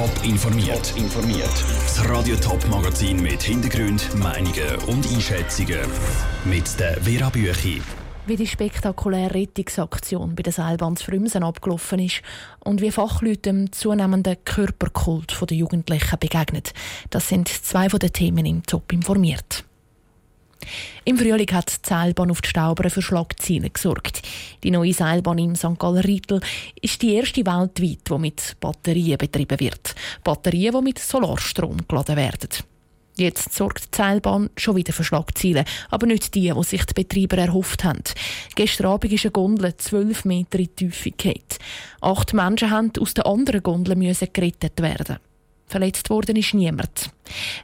Top informiert. informiert. Das Radio Top Magazin mit Hintergrund, Meinungen und Einschätzungen mit der Vera Büchi. Wie die spektakuläre Rettungsaktion bei der Seilbahn Frümsen abgelaufen ist und wie Fachleute dem zunehmenden Körperkult der Jugendlichen begegnen, das sind zwei von den Themen im Top informiert. Im Frühling hat die Seilbahn auf die Staubere für Schlagzeilen gesorgt. Die neue Seilbahn im St. Galler Riedl ist die erste weltweit, die mit Batterien betrieben wird. Batterien, die mit Solarstrom geladen werden. Jetzt sorgt die Seilbahn schon wieder für Schlagzeilen, aber nicht die, die sich die Betreiber erhofft haben. Gestern Abend ist eine Gondel 12 Meter in die Tiefe gefallen. Acht Menschen mussten aus der anderen Gondel gerettet werden. Verletzt worden ist niemand.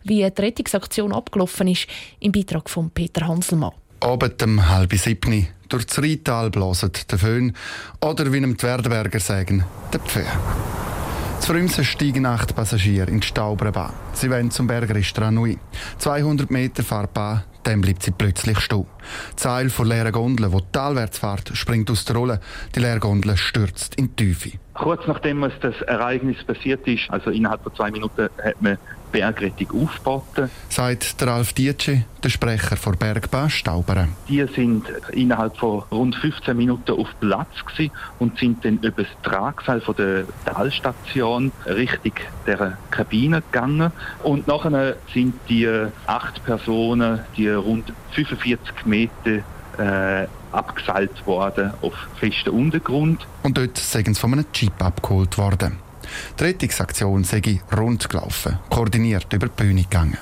Wie die Rettungsaktion abgelaufen ist, im Beitrag von Peter Hanselmann. Abend um halb sieben durch das Rheintal blaset der Föhn oder wie die Werdenberger sagen, der Pferd. Zu Frümsen steigen acht Passagiere in die Stauberbahn. Sie wollen zum Bergerisch Ranui. 200 Meter Fahrbahn, dann bleibt sie plötzlich stehen. Die Seil von leeren Gondel, die talwärts fährt, springt aus der Rolle. Die leere Gondel stürzt in die Tiefe. Kurz nachdem das Ereignis passiert ist, also innerhalb von zwei Minuten, hat man Bergrettung aufgeboten. Sagt der Ralf Dietschi, der Sprecher der Bergbahn Stauberen. Die sind innerhalb von rund 15 Minuten auf Platz und sind dann über das Tragseil von der Talstation Richtung der Kabine gegangen. Und nachher sind die acht Personen, die rund 45 Meter äh, abgeseilt worden auf festen Untergrund. Und dort sind sie von einem Jeep abgeholt worden. Die Rettungsaktion sei rund gelaufen, koordiniert über die Bühne gegangen.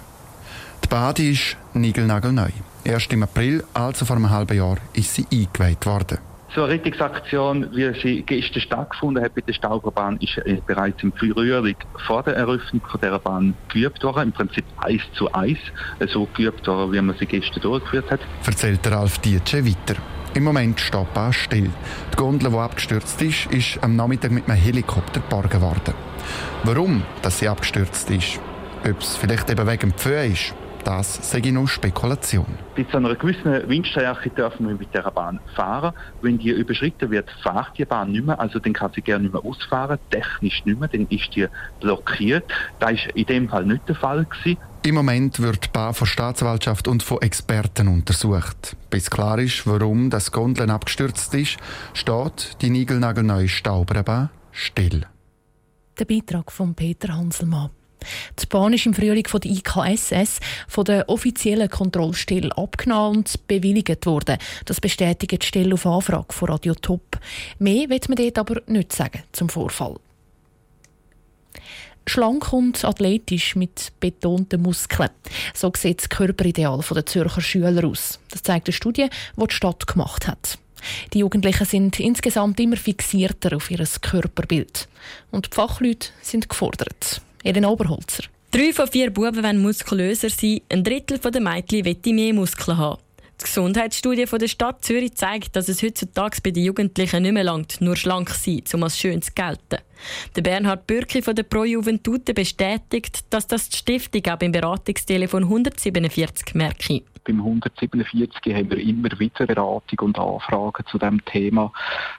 Die Bade ist nigelnagelneu. Erst im April, also vor einem halben Jahr, ist sie eingeweiht worden. So eine Rettungsaktion, wie sie gestern stattgefunden hat bei der Stauberbahn, ist äh, bereits im Frühling vor der Eröffnung von dieser Bahn geübt worden. Im Prinzip eins zu eins, äh, so geübt worden, wie man sie gestern durchgeführt hat. Erzählt Ralf Dietsche weiter. Im Moment steht die Bahn still. Die Gondel, die abgestürzt ist, ist am Nachmittag mit einem Helikopter geborgen worden. Warum dass sie abgestürzt ist, ob es vielleicht eben wegen dem Pfeu ist, das sage ich nur Spekulation. Bis zu einer gewissen Windstärke dürfen wir mit der Bahn fahren. Wenn die überschritten wird, fährt die Bahn nicht mehr. Also dann kann sie gerne nicht mehr ausfahren, technisch nicht mehr, dann ist die blockiert. Das war in dem Fall nicht der Fall. Gewesen. Im Moment wird die Bahn von Staatsanwaltschaft und von Experten untersucht. Bis klar ist, warum das Gondeln abgestürzt ist, steht die niegelnagelneue Stauberbahn still. Der Beitrag von Peter Hanselmann. Die Bahn ist im Frühling von der IKSS, von der offiziellen Kontrollstelle, abgenommen und bewilligt worden. Das bestätigt die Stelle auf Anfrage von Radio Top. Mehr wird man dort aber nicht sagen zum Vorfall. Schlank und athletisch mit betonten Muskeln. So sieht das Körperideal der Zürcher Schüler aus. Das zeigt eine Studie, die die Stadt gemacht hat. Die Jugendlichen sind insgesamt immer fixierter auf ihr Körperbild. Und die Fachleute sind gefordert. Elena Oberholzer. Drei von vier Buben wollen muskulöser sein, ein Drittel der Mädchen will mehr Muskeln haben. Die Gesundheitsstudie der Stadt Zürich zeigt, dass es heutzutage bei den Jugendlichen nicht mehr langt, nur schlank zu sein, um als schön zu gelten. Der Bernhard Bürki von der Pro Juventute bestätigt, dass das die Stiftung auch beim Beratungstelefon 147 merke beim 147 haben wir immer wieder Beratung und Anfragen zu diesem Thema.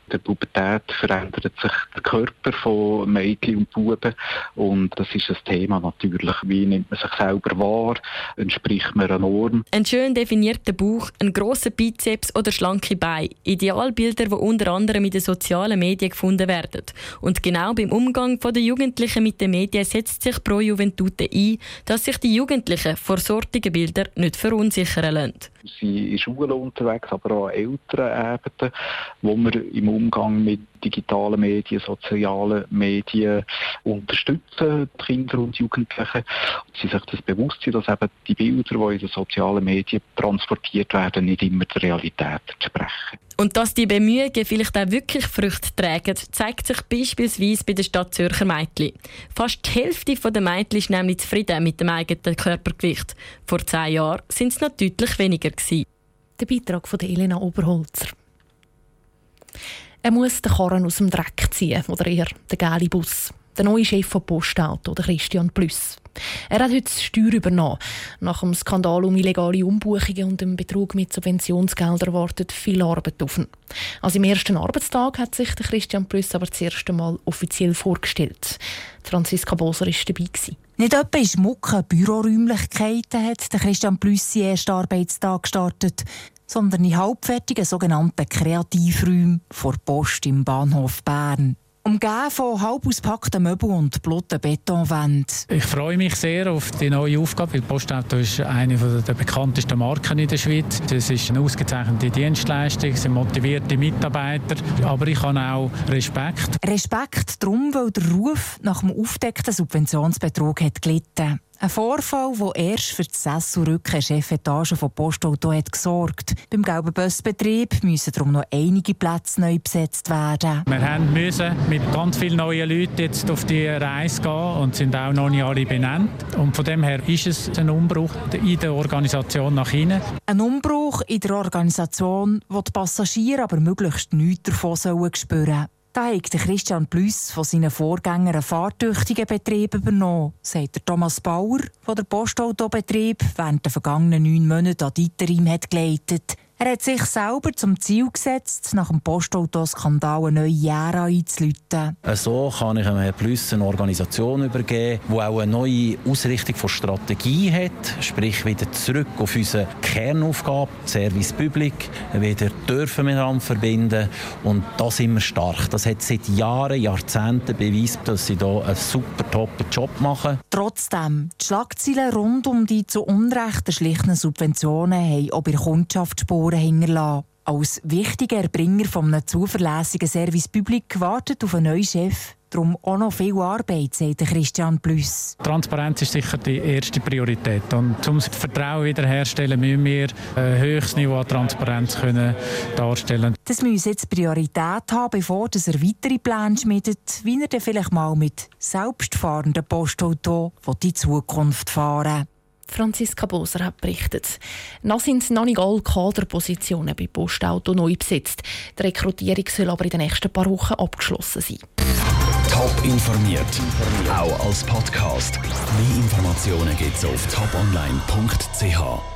In der Pubertät verändert sich der Körper von Mädchen und Buben und das ist ein Thema natürlich. Wie nimmt man sich selber wahr? Entspricht man einer Norm? Ein schön definierter Bauch, ein grosser Bizeps oder schlanke Beine. Idealbilder, die unter anderem in den sozialen Medien gefunden werden. Und genau beim Umgang der Jugendlichen mit den Medien setzt sich Pro Juventute ein, dass sich die Jugendlichen vor sortigen Bildern nicht verunsichern lassen. Sie sind in Schulen unterwegs, aber auch an älteren Ebenen, wo wir im Umgang mit digitalen Medien, sozialen Medien unterstützen, die Kinder und Jugendlichen. Und sie sich das bewusst sind, dass eben die Bilder, die in den sozialen Medien transportiert werden, nicht immer der Realität entsprechen. Und dass die Bemühungen vielleicht auch wirklich Früchte tragen, zeigt sich beispielsweise bei der Stadt Zürcher Mädchen. Fast die Hälfte der Mädchen ist nämlich zufrieden mit dem eigenen Körpergewicht. Vor zehn Jahren sind es noch deutlich weniger. Gewesen. Der Beitrag von Elena Oberholzer. Er muss den Karren aus dem Dreck ziehen, oder eher den gelben Bus. der neue Chef von Postauto, der Christian Plüss. Er hat heute das Steuer übernommen. Nach dem Skandal um illegale Umbuchungen und dem Betrug mit Subventionsgeldern wartet viel Arbeit auf ihn. An seinem ersten Arbeitstag hat sich der Christian Plüss aber das erste Mal offiziell vorgestellt. Franziska Boser war dabei. Nicht etwa in schmucken Büroräumlichkeiten hat der Christian Plüss seinen ersten Arbeitstag gestartet, sondern in halbfertigen sogenannten Kreativräumen vor Post im Bahnhof Bern. Umgeben von halb ausgepackten Möbeln und blotten Betonwänden. Ich freue mich sehr auf die neue Aufgabe, weil Postauto ist eine der bekanntesten Marken in der Schweiz. Es ist eine ausgezeichnete Dienstleistung, es sind motivierte Mitarbeiter, aber ich habe auch Respekt. Respekt darum, weil der Ruf nach dem aufdeckten Subventionsbetrug hat gelitten ein Vorfall, der erst für die Sesselrücken Chefetage von Postauto hat gesorgt. Beim gelben Busbetrieb müssen darum noch einige Plätze neu besetzt werden. Wir mussten mit ganz vielen neuen Leuten jetzt auf die Reise gehen und sind auch noch nicht alle benannt. Und von dem her ist es ein Umbruch in der Organisation nach innen. Ein Umbruch in der Organisation, wo die Passagiere aber möglichst nichts davon spüren sollen. Da hat Christian Plüss von seinen Vorgängern einen fahrtüchtigen Betrieb übernommen, sagt Thomas Bauer, der den Postautobetrieb während der vergangenen neun Monate an Dieterim hat geleitet. Er hat sich selber zum Ziel gesetzt, nach dem Postautoskandal eine neue Ära einzuläuten. So kann ich Herrn Plus eine Organisation übergeben, die auch eine neue Ausrichtung von Strategie hat, sprich wieder zurück auf unsere Kernaufgabe, Service Public, wieder dürfen miteinander verbinden und da sind wir stark. Das hat seit Jahren, Jahrzehnten bewiesen, dass sie hier einen super top Job machen. Trotzdem, die Schlagzeilen rund um die zu Unrecht erschlichenen Subventionen haben auch bei der Kundschaft Spuren hinterlassen. Als wichtiger Erbringer von einem zuverlässigen Service Public wartet auf einen neuen Chef darum auch noch viel Arbeit, sagt Christian Plüss. Transparenz ist sicher die erste Priorität. Und um das Vertrauen wiederherzustellen, müssen wir ein höchstes Niveau an Transparenz können darstellen Das muss jetzt Priorität haben, bevor er weitere Pläne schmiedet, wie er dann vielleicht mal mit selbstfahrenden Postauto die Zukunft fahren Franziska Boser hat berichtet. Noch sind noch nicht alle Kaderpositionen bei Postauto neu besetzt. Die Rekrutierung soll aber in den nächsten paar Wochen abgeschlossen sein. Top informiert, auch als Podcast. Mehr Informationen gibt es auf toponline.ch.